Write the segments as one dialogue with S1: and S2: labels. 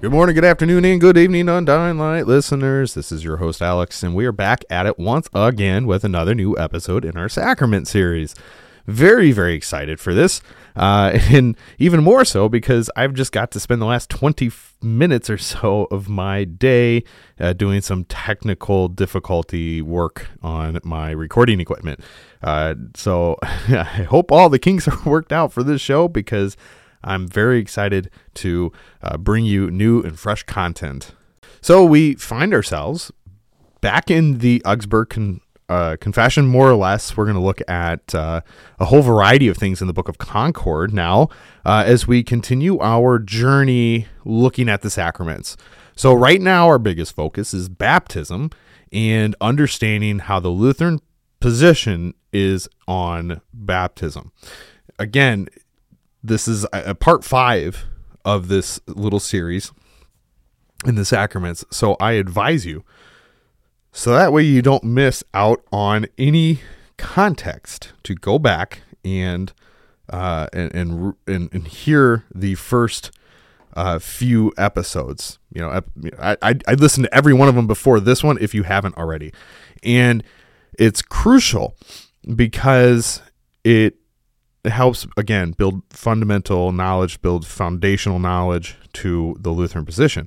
S1: Good morning, good afternoon, and good evening, Undying Light listeners. This is your host, Alex, and we are back at it once again with another new episode in our Sacrament series. Very, very excited for this, uh, and even more so because I've just got to spend the last 20 minutes or so of my day uh, doing some technical difficulty work on my recording equipment. Uh, so I hope all the kinks are worked out for this show because I'm very excited to uh, bring you new and fresh content. So we find ourselves back in the Augsburg con- uh, Confession, more or less. We're going to look at uh, a whole variety of things in the Book of Concord now uh, as we continue our journey looking at the sacraments. So, right now, our biggest focus is baptism and understanding how the Lutheran position is on baptism. Again, this is a, a part five of this little series in the sacraments. So I advise you, so that way you don't miss out on any context, to go back and uh, and, and and and hear the first uh, few episodes. You know, I, I I listened to every one of them before this one, if you haven't already, and it's crucial because it it helps again build fundamental knowledge, build foundational knowledge to the Lutheran position.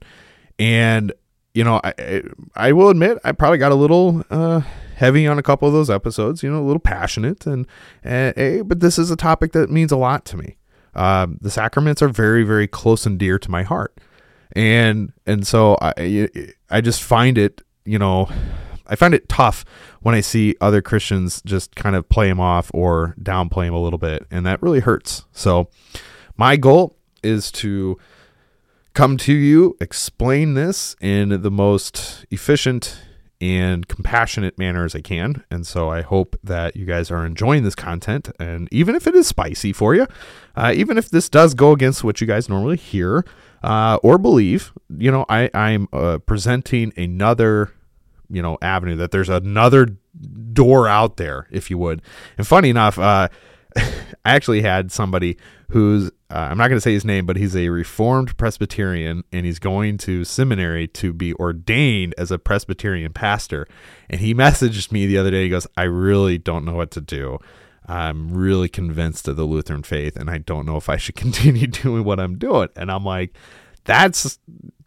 S1: And you know, I I will admit I probably got a little uh, heavy on a couple of those episodes. You know, a little passionate, and, and eh, but this is a topic that means a lot to me. Um, the sacraments are very very close and dear to my heart, and and so I I just find it you know I find it tough when I see other Christians just kind of play him off or downplay him a little bit, and that really hurts. So, my goal is to come to you, explain this in the most efficient and compassionate manner as I can. And so I hope that you guys are enjoying this content. And even if it is spicy for you, uh, even if this does go against what you guys normally hear uh, or believe, you know, I, I'm uh, presenting another you know avenue that there's another door out there if you would. And funny enough uh, i actually had somebody who's uh, i'm not going to say his name but he's a reformed presbyterian and he's going to seminary to be ordained as a presbyterian pastor. And he messaged me the other day he goes i really don't know what to do. I'm really convinced of the lutheran faith and i don't know if i should continue doing what i'm doing. And i'm like that's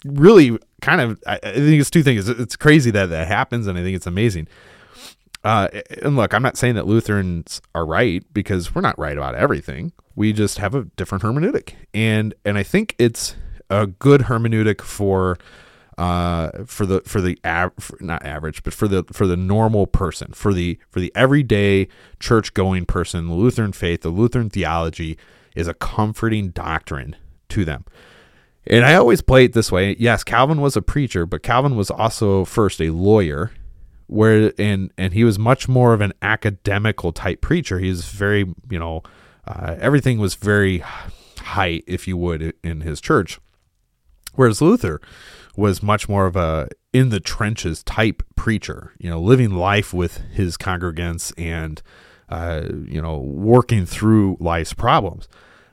S1: really kind of I, I think it's two things. It's crazy that that happens, and I think it's amazing. Uh, and look, I'm not saying that Lutherans are right because we're not right about everything. We just have a different hermeneutic, and and I think it's a good hermeneutic for uh for the for the av- for, not average but for the for the normal person for the for the everyday church going person the lutheran faith the lutheran theology is a comforting doctrine to them and I always play it this way. Yes, Calvin was a preacher, but Calvin was also first a lawyer, where and and he was much more of an academical type preacher. He was very, you know, uh, everything was very high, if you would, in his church. Whereas Luther was much more of a in the trenches type preacher, you know, living life with his congregants and, uh, you know, working through life's problems.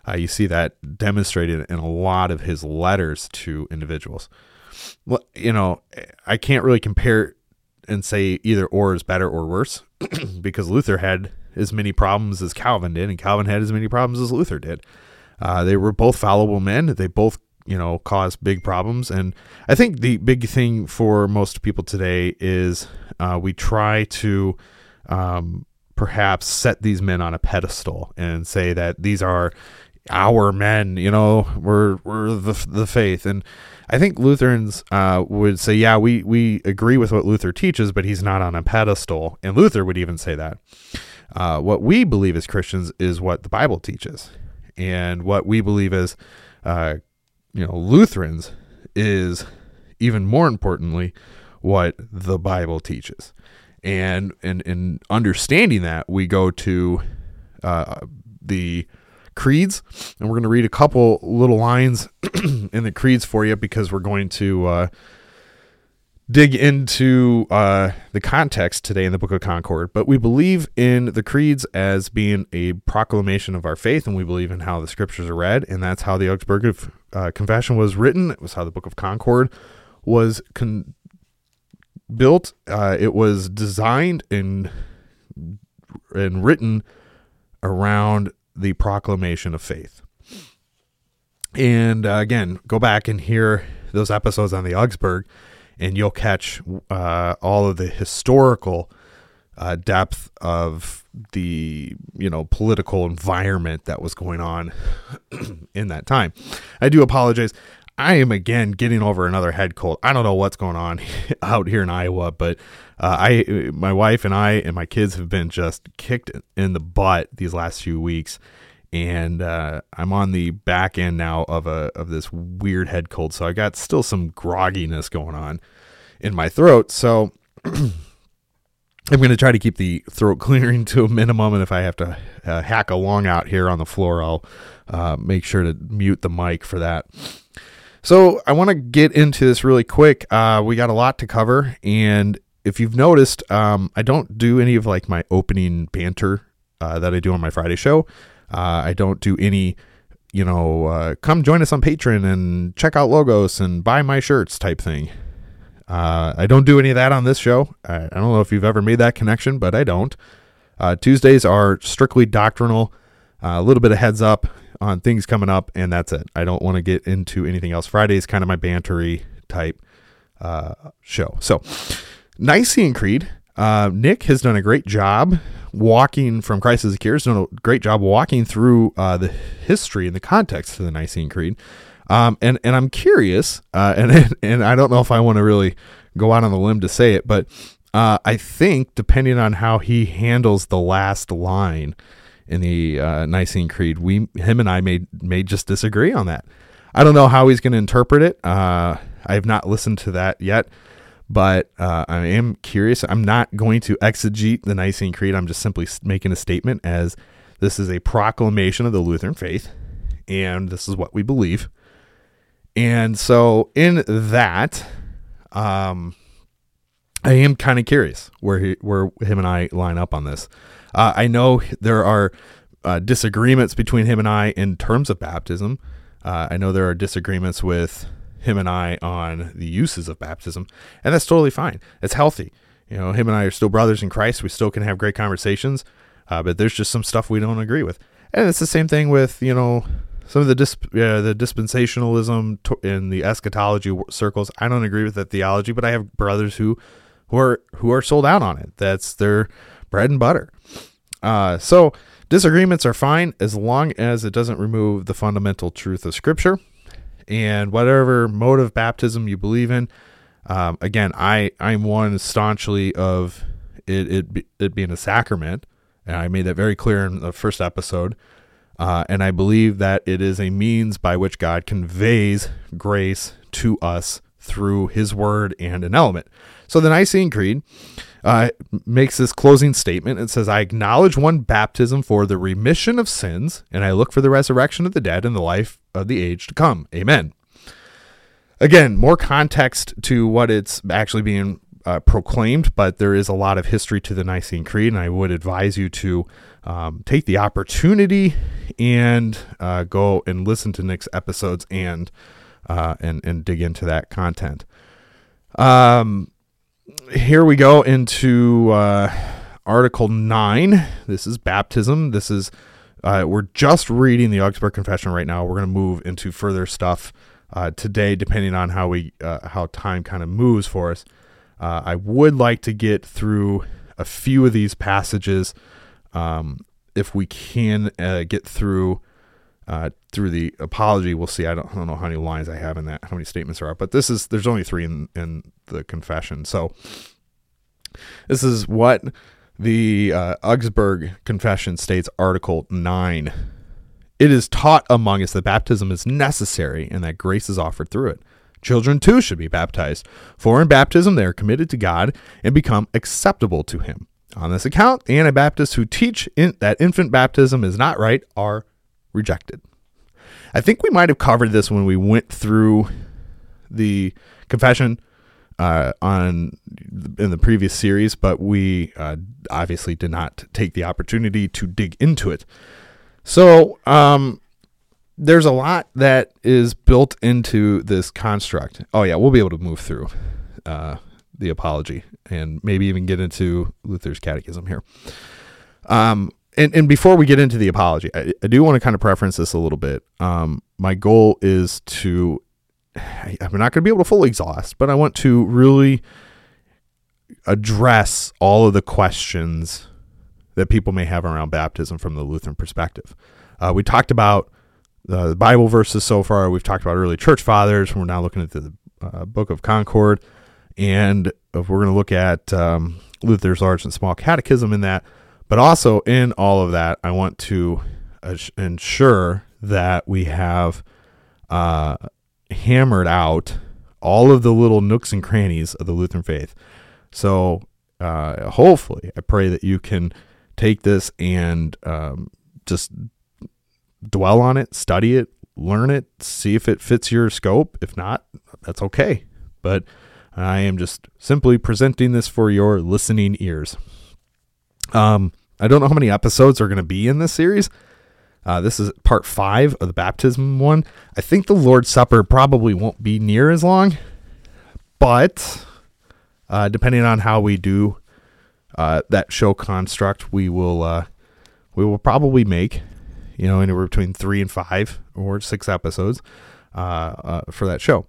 S1: Uh, you see that demonstrated in a lot of his letters to individuals. Well, you know, I can't really compare and say either or is better or worse because Luther had as many problems as Calvin did, and Calvin had as many problems as Luther did. Uh, they were both fallible men. They both, you know, caused big problems. And I think the big thing for most people today is uh, we try to um, perhaps set these men on a pedestal and say that these are our men. You know, we're we're the the faith. And I think Lutherans uh, would say, yeah, we we agree with what Luther teaches, but he's not on a pedestal. And Luther would even say that. Uh, what we believe as Christians is what the Bible teaches, and what we believe as, uh, you know, Lutherans is even more importantly what the Bible teaches, and and in understanding that we go to uh, the creeds, and we're going to read a couple little lines in the creeds for you because we're going to uh, dig into uh, the context today in the Book of Concord, but we believe in the creeds as being a proclamation of our faith, and we believe in how the scriptures are read, and that's how the Augsburg uh, Confession was written. It was how the Book of Concord was con- built. Uh, it was designed and and written around the proclamation of faith. And uh, again, go back and hear those episodes on the Augsburg and you'll catch uh, all of the historical uh, depth of the you know political environment that was going on in that time. I do apologize. I am again getting over another head cold. I don't know what's going on out here in Iowa, but uh, I, my wife and I and my kids have been just kicked in the butt these last few weeks, and uh, I'm on the back end now of a of this weird head cold. So I got still some grogginess going on in my throat. So I'm going to try to keep the throat clearing to a minimum, and if I have to uh, hack a lung out here on the floor, I'll uh, make sure to mute the mic for that. So I want to get into this really quick. Uh, we got a lot to cover, and if you've noticed, um, I don't do any of like my opening banter uh, that I do on my Friday show. Uh, I don't do any, you know, uh, come join us on Patreon and check out logos and buy my shirts type thing. Uh, I don't do any of that on this show. I, I, don't know if you've ever made that connection, but I don't. Uh, Tuesdays are strictly doctrinal, uh, a little bit of heads up on things coming up, and that's it. I don't want to get into anything else. Friday is kind of my bantery type show. So, Nicene Creed. Nick has done a great job walking from Christ as a Cure. Done a great job walking through uh, the history and the context of the Nicene Creed. Um, and and I'm curious, uh, and and I don't know if I want to really go out on the limb to say it, but uh, I think depending on how he handles the last line in the uh, Nicene Creed, we him and I may may just disagree on that. I don't know how he's going to interpret it. Uh, I have not listened to that yet but uh, I am curious. I'm not going to exegete the Nicene Creed. I'm just simply making a statement as this is a proclamation of the Lutheran faith, and this is what we believe. And so, in that, um, I am kind of curious where he, where him and I line up on this. Uh, I know there are uh, disagreements between him and I in terms of baptism. Uh, I know there are disagreements with him and I on the uses of baptism, and that's totally fine. It's healthy. You know, him and I are still brothers in Christ. We still can have great conversations, uh, but there's just some stuff we don't agree with. And it's the same thing with you know some of the disp- uh, the dispensationalism in the eschatology circles. I don't agree with that theology, but I have brothers who who are who are sold out on it. That's their bread and butter. Uh, so disagreements are fine as long as it doesn't remove the fundamental truth of Scripture and whatever mode of baptism you believe in. Um, again, I I'm one staunchly of it it, it being a sacrament, and I made that very clear in the first episode. Uh, and I believe that it is a means by which God conveys grace to us through His Word and an element. So the Nicene Creed uh, makes this closing statement. and says, I acknowledge one baptism for the remission of sins, and I look for the resurrection of the dead and the life of the age to come. Amen. again, more context to what it's actually being uh, proclaimed, but there is a lot of history to the Nicene Creed, and I would advise you to um, take the opportunity and uh, go and listen to Nick's episodes and uh, and and dig into that content. Um, here we go into uh, Article Nine. This is baptism. This is uh, we're just reading the Augsburg Confession right now. We're going to move into further stuff uh, today, depending on how we uh, how time kind of moves for us. Uh, I would like to get through a few of these passages, um, if we can uh, get through uh, through the apology. We'll see. I don't, I don't know how many lines I have in that, how many statements there are, but this is there's only three in in the confession. So this is what the uh, Augsburg Confession states, Article 9. It is taught among us that baptism is necessary and that grace is offered through it. Children too should be baptized, for in baptism they are committed to God and become acceptable to Him. On this account, the Anabaptists who teach in, that infant baptism is not right are rejected. I think we might have covered this when we went through the confession uh, on in the previous series, but we uh, obviously did not take the opportunity to dig into it. So um, there's a lot that is built into this construct. Oh yeah, we'll be able to move through uh, the apology and maybe even get into Luther's catechism here. Um, and, and before we get into the apology, I, I do want to kind of preference this a little bit. Um, my goal is to I'm not going to be able to fully exhaust, but I want to really address all of the questions that people may have around baptism from the Lutheran perspective. Uh, we talked about the Bible verses so far. We've talked about early church fathers. We're now looking at the uh, Book of Concord, and if we're going to look at um, Luther's large and small catechism in that. But also in all of that, I want to ensure that we have uh, hammered out all of the little nooks and crannies of the Lutheran faith. So uh, hopefully, I pray that you can take this and um, just dwell on it, study it, learn it, see if it fits your scope. If not, that's okay. But I am just simply presenting this for your listening ears. Um, I don't know how many episodes are going to be in this series. Uh, this is part five of the baptism one. I think the Lord's Supper probably won't be near as long, but uh, depending on how we do uh, that show construct, we will uh, we will probably make you know anywhere between three and five or six episodes uh, uh, for that show.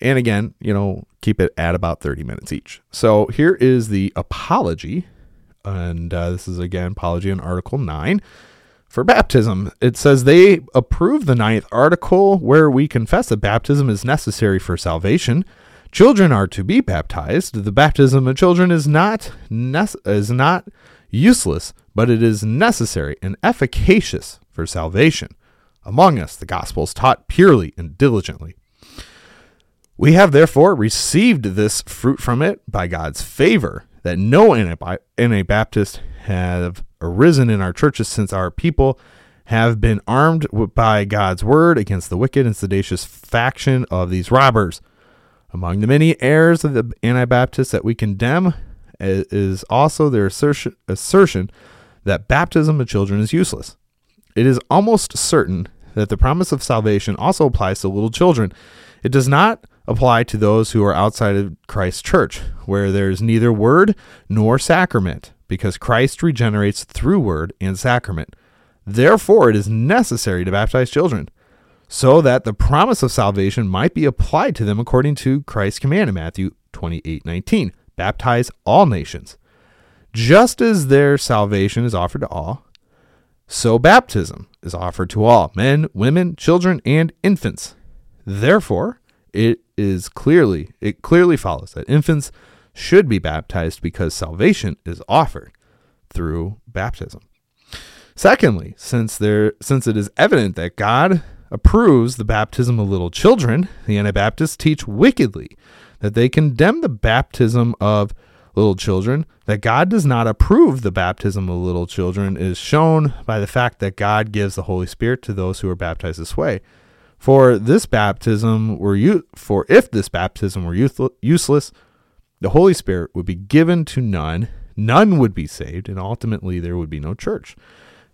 S1: And again, you know, keep it at about 30 minutes each. So here is the apology. And uh, this is again apology in Article 9 for baptism. It says they approve the ninth article where we confess that baptism is necessary for salvation. Children are to be baptized. The baptism of children is not nece- is not useless, but it is necessary and efficacious for salvation. Among us, the gospel is taught purely and diligently. We have therefore received this fruit from it by God's favor, that no Anabaptist have arisen in our churches since our people have been armed by God's word against the wicked and seditious faction of these robbers. Among the many errors of the Anabaptists that we condemn is also their assertion, assertion that baptism of children is useless. It is almost certain that the promise of salvation also applies to little children. It does not apply to those who are outside of Christ's church, where there is neither word nor sacrament because Christ regenerates through word and sacrament. Therefore, it is necessary to baptize children, so that the promise of salvation might be applied to them according to Christ's command in Matthew 28 19. Baptize all nations. Just as their salvation is offered to all, so baptism is offered to all men, women, children, and infants. Therefore, it is clearly it clearly follows that infants should be baptized because salvation is offered through baptism. Secondly, since there since it is evident that God approves the baptism of little children, the Anabaptists teach wickedly that they condemn the baptism of little children, that God does not approve the baptism of little children is shown by the fact that God gives the Holy Spirit to those who are baptized this way. For this baptism were you for if this baptism were useless, the Holy Spirit would be given to none, none would be saved, and ultimately there would be no church.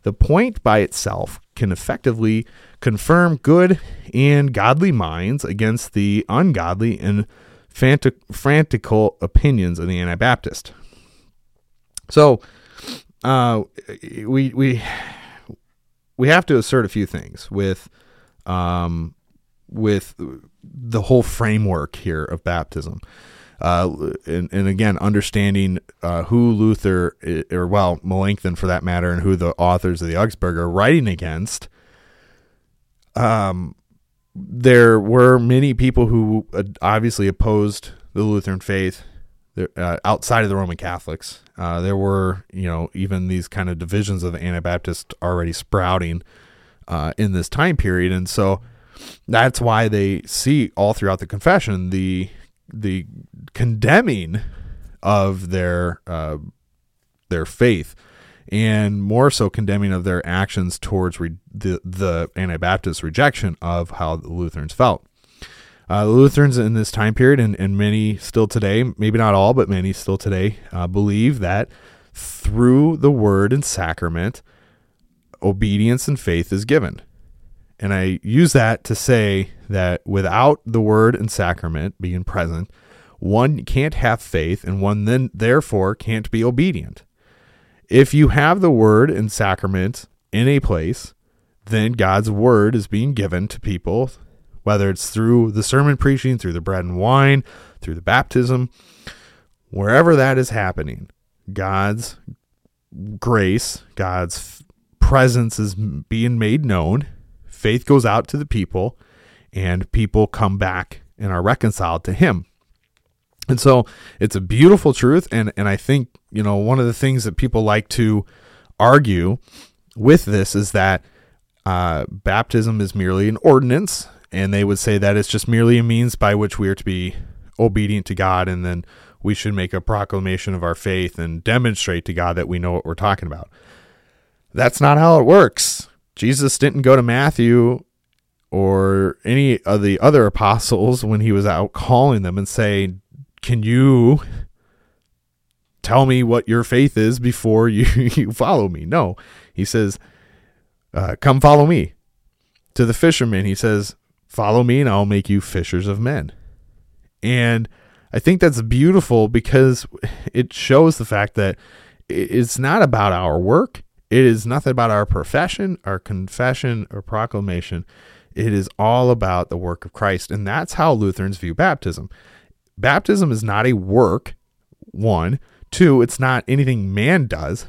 S1: The point by itself can effectively confirm good and godly minds against the ungodly and frantic, frantical opinions of the Anabaptist. So, uh, we we we have to assert a few things with um, with the whole framework here of baptism. Uh, and, and again, understanding uh, who Luther, or well, Melanchthon for that matter, and who the authors of the Augsburg are writing against. Um, there were many people who obviously opposed the Lutheran faith uh, outside of the Roman Catholics. Uh, there were, you know, even these kind of divisions of the Anabaptist already sprouting uh, in this time period, and so that's why they see all throughout the confession the the condemning of their uh, their faith, and more so condemning of their actions towards re- the the Anabaptist rejection of how the Lutherans felt. Uh, the Lutherans in this time period, and, and many still today, maybe not all, but many still today, uh, believe that through the word and sacrament, obedience and faith is given. And I use that to say that without the word and sacrament being present, one can't have faith and one then therefore can't be obedient. If you have the word and sacrament in a place, then God's word is being given to people whether it's through the sermon preaching, through the bread and wine, through the baptism, wherever that is happening, God's grace, God's presence is being made known. Faith goes out to the people, and people come back and are reconciled to Him. And so it's a beautiful truth. And, and I think, you know, one of the things that people like to argue with this is that uh, baptism is merely an ordinance and they would say that it's just merely a means by which we are to be obedient to God, and then we should make a proclamation of our faith and demonstrate to God that we know what we're talking about. That's not how it works. Jesus didn't go to Matthew or any of the other apostles when he was out calling them and say, Can you tell me what your faith is before you, you follow me? No. He says, uh, Come follow me. To the fishermen, he says, Follow me and I'll make you fishers of men. And I think that's beautiful because it shows the fact that it's not about our work. It is nothing about our profession, our confession, or proclamation. It is all about the work of Christ. And that's how Lutherans view baptism. Baptism is not a work, one. Two, it's not anything man does.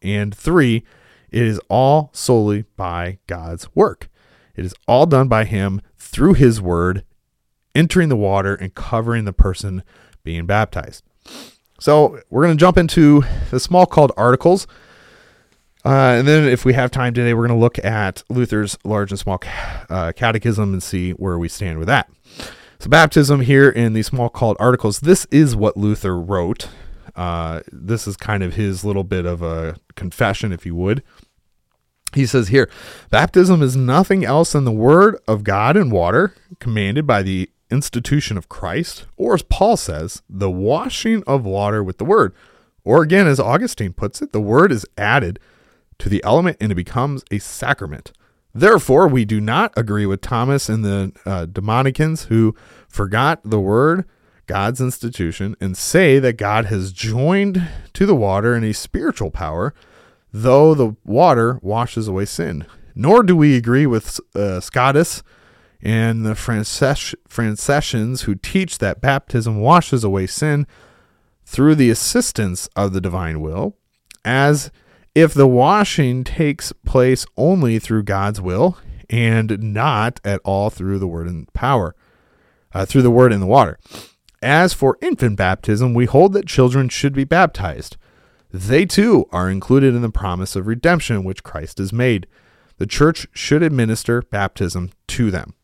S1: And three, it is all solely by God's work. It is all done by Him through His Word, entering the water and covering the person being baptized. So we're going to jump into the Smalcald articles. Uh, and then, if we have time today, we're going to look at Luther's large and small uh, catechism and see where we stand with that. So, baptism here in the called articles, this is what Luther wrote. Uh, this is kind of his little bit of a confession, if you would. He says here, baptism is nothing else than the word of God in water, commanded by the institution of Christ, or as Paul says, the washing of water with the word. Or again, as Augustine puts it, the word is added to the element and it becomes a sacrament. Therefore, we do not agree with Thomas and the uh, Dominicans who forgot the word, God's institution, and say that God has joined to the water in a spiritual power though the water washes away sin. Nor do we agree with uh, Scotus and the Franciscans who teach that baptism washes away sin through the assistance of the divine will, as if the washing takes place only through God's will and not at all through the word and power, uh, through the word and the water. As for infant baptism, we hold that children should be baptized they too are included in the promise of redemption which Christ has made. The church should administer baptism to them.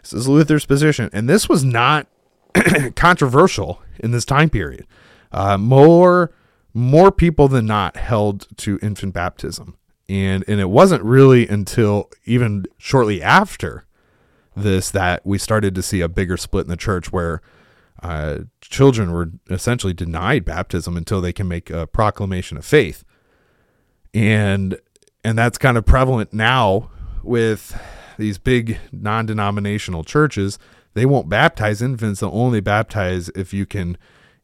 S1: This is Luther's position, and this was not controversial in this time period. Uh, more more people than not held to infant baptism, and and it wasn't really until even shortly after this that we started to see a bigger split in the church where uh, children were essentially denied baptism until they can make a proclamation of faith, and and that's kind of prevalent now with these big non-denominational churches. They won't baptize infants; they'll only baptize if you can,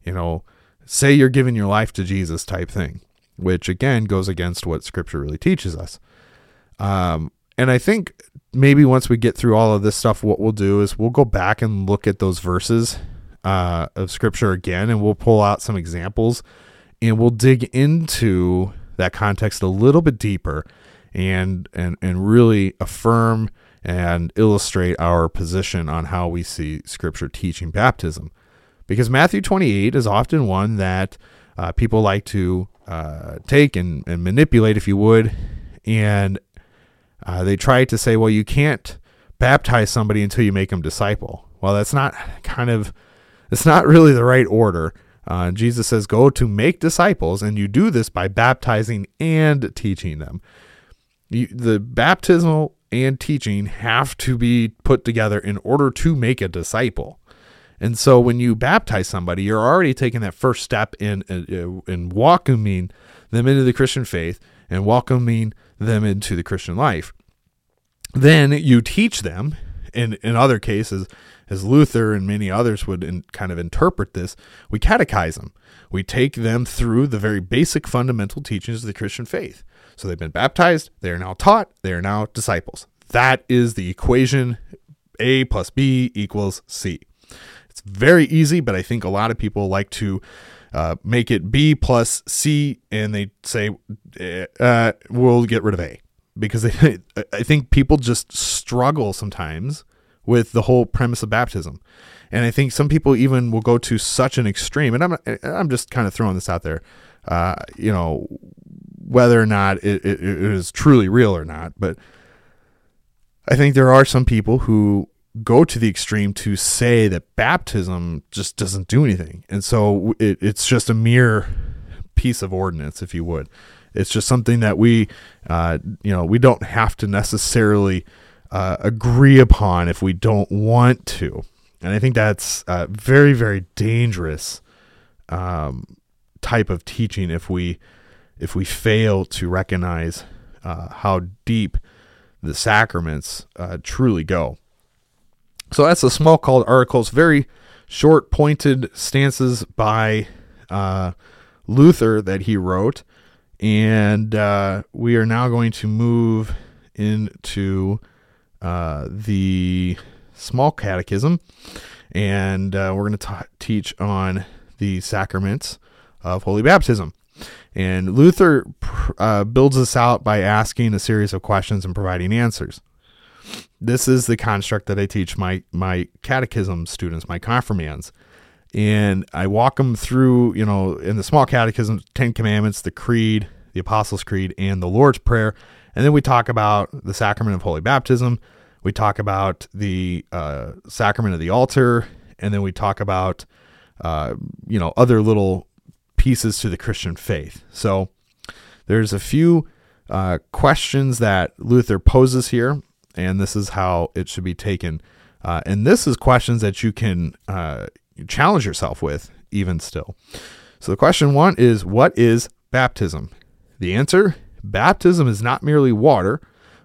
S1: you know, say you're giving your life to Jesus type thing, which again goes against what Scripture really teaches us. Um, and I think maybe once we get through all of this stuff, what we'll do is we'll go back and look at those verses uh, of scripture again, and we'll pull out some examples and we'll dig into that context a little bit deeper and and and really affirm and illustrate our position on how we see scripture teaching baptism because matthew 28 is often one that uh, people like to uh, take and, and manipulate if you would and uh, they try to say well you can't baptize somebody until you make them disciple well that's not kind of it's not really the right order. Uh, Jesus says, Go to make disciples, and you do this by baptizing and teaching them. You, the baptismal and teaching have to be put together in order to make a disciple. And so when you baptize somebody, you're already taking that first step in, in, in welcoming them into the Christian faith and welcoming them into the Christian life. Then you teach them, in, in other cases, as Luther and many others would in, kind of interpret this, we catechize them. We take them through the very basic fundamental teachings of the Christian faith. So they've been baptized, they are now taught, they are now disciples. That is the equation A plus B equals C. It's very easy, but I think a lot of people like to uh, make it B plus C and they say, eh, uh, we'll get rid of A. Because they, I think people just struggle sometimes with the whole premise of baptism. And I think some people even will go to such an extreme, and I'm I'm just kind of throwing this out there, uh, you know, whether or not it, it, it is truly real or not. But I think there are some people who go to the extreme to say that baptism just doesn't do anything, and so it, it's just a mere piece of ordinance, if you would. It's just something that we, uh, you know, we don't have to necessarily uh, agree upon if we don't want to. And I think that's a very, very dangerous um, type of teaching if we if we fail to recognize uh, how deep the sacraments uh, truly go. So that's a Smalcald articles, very short, pointed stances by uh, Luther that he wrote, and uh, we are now going to move into uh, the small catechism, and uh, we're going to teach on the sacraments of holy baptism. And Luther uh, builds this out by asking a series of questions and providing answers. This is the construct that I teach my my catechism students, my confirmands, and I walk them through. You know, in the small catechism, Ten Commandments, the Creed, the Apostles' Creed, and the Lord's Prayer, and then we talk about the sacrament of holy baptism. We talk about the uh, sacrament of the altar, and then we talk about uh, you know other little pieces to the Christian faith. So there's a few uh, questions that Luther poses here, and this is how it should be taken. Uh, and this is questions that you can uh, challenge yourself with, even still. So the question one is, what is baptism? The answer Baptism is not merely water,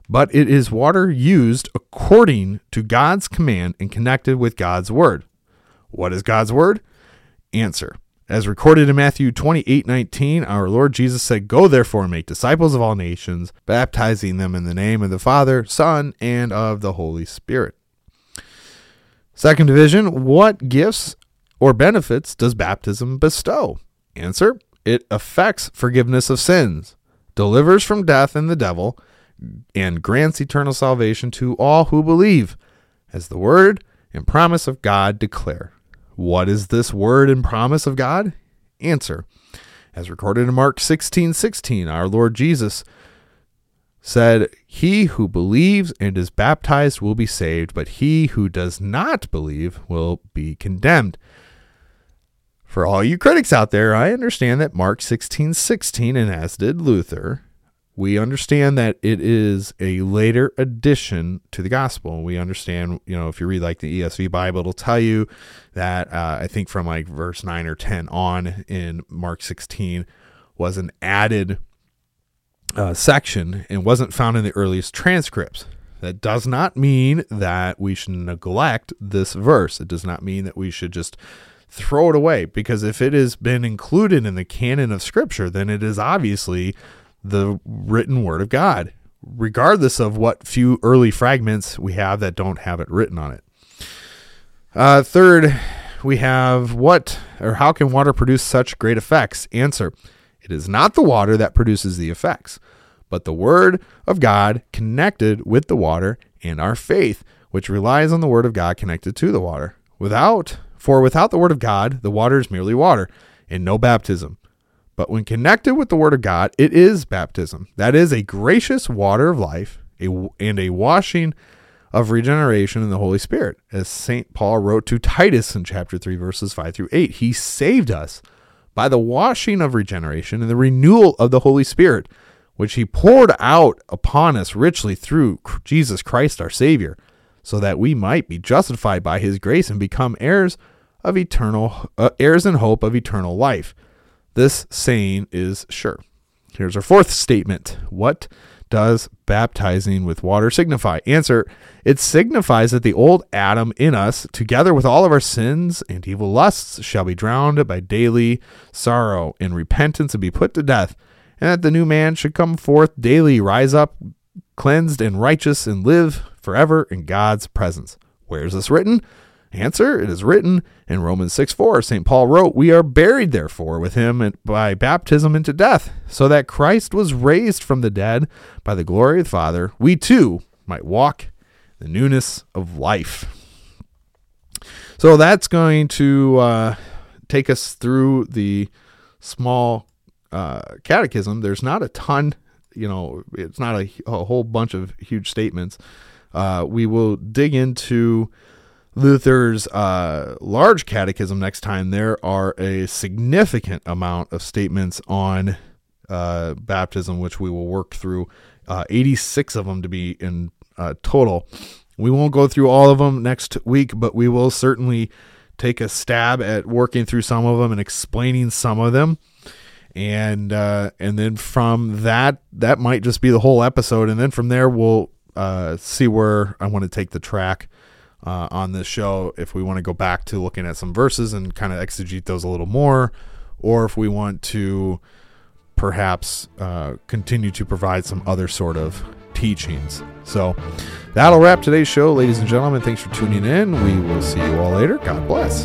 S1: but it is water used according to God's command and connected with God's word. What is God's word? Answer. As recorded in Matthew 28 19, our Lord Jesus said, Go therefore and make disciples of all nations, baptizing them in the name of the Father, Son, and of the Holy Spirit. Second division What gifts or benefits does baptism bestow? Answer. It affects forgiveness of sins delivers from death and the devil, and grants eternal salvation to all who believe, as the word and promise of God declare. What is this word and promise of God? Answer. As recorded in Mark 16 16, our Lord Jesus said, He who believes and is baptized will be saved, but he who does not believe will be condemned. For all you critics out there, I understand that Mark 16 16, and as did Luther, we understand that it is a later addition to the gospel. We understand, you know, if you read like the ESV Bible, it'll tell you that uh, I think from like verse 9 or 10 on in Mark 16 was an added uh, section and wasn't found in the earliest transcripts. That does not mean that we should neglect this verse. It does not mean that we should just throw it away because if it has been included in the canon of Scripture, then it is obviously the written word of God, regardless of what few early fragments we have that don't have it written on it. Uh, third, we have what or how can water produce such great effects? Answer It is not the water that produces the effects, but the word of God connected with the water and our faith, which relies on the word of God connected to the water. Without, for without the word of God, the water is merely water and no baptism. But when connected with the Word of God, it is baptism. That is a gracious water of life a, and a washing of regeneration in the Holy Spirit. As St. Paul wrote to Titus in chapter 3, verses 5 through 8, He saved us by the washing of regeneration and the renewal of the Holy Spirit, which He poured out upon us richly through Jesus Christ our Savior, so that we might be justified by His grace and become heirs of eternal uh, heirs and hope of eternal life. This saying is sure. Here's our fourth statement. What does baptizing with water signify? Answer It signifies that the old Adam in us, together with all of our sins and evil lusts, shall be drowned by daily sorrow and repentance and be put to death, and that the new man should come forth daily, rise up cleansed and righteous, and live forever in God's presence. Where is this written? Answer It is written in Romans 6 4. St. Paul wrote, We are buried, therefore, with him by baptism into death, so that Christ was raised from the dead by the glory of the Father. We too might walk the newness of life. So that's going to uh, take us through the small uh, catechism. There's not a ton, you know, it's not a, a whole bunch of huge statements. Uh, we will dig into Luther's uh, large catechism next time, there are a significant amount of statements on uh, baptism, which we will work through. Uh, 86 of them to be in uh, total. We won't go through all of them next week, but we will certainly take a stab at working through some of them and explaining some of them. And uh, and then from that, that might just be the whole episode. And then from there, we'll uh, see where I want to take the track uh, on this show if we want to go back to looking at some verses and kind of exegete those a little more, or if we want to perhaps uh, continue to provide some other sort of teachings. So that'll wrap today's show, ladies and gentlemen. Thanks for tuning in. We will see you all later. God bless.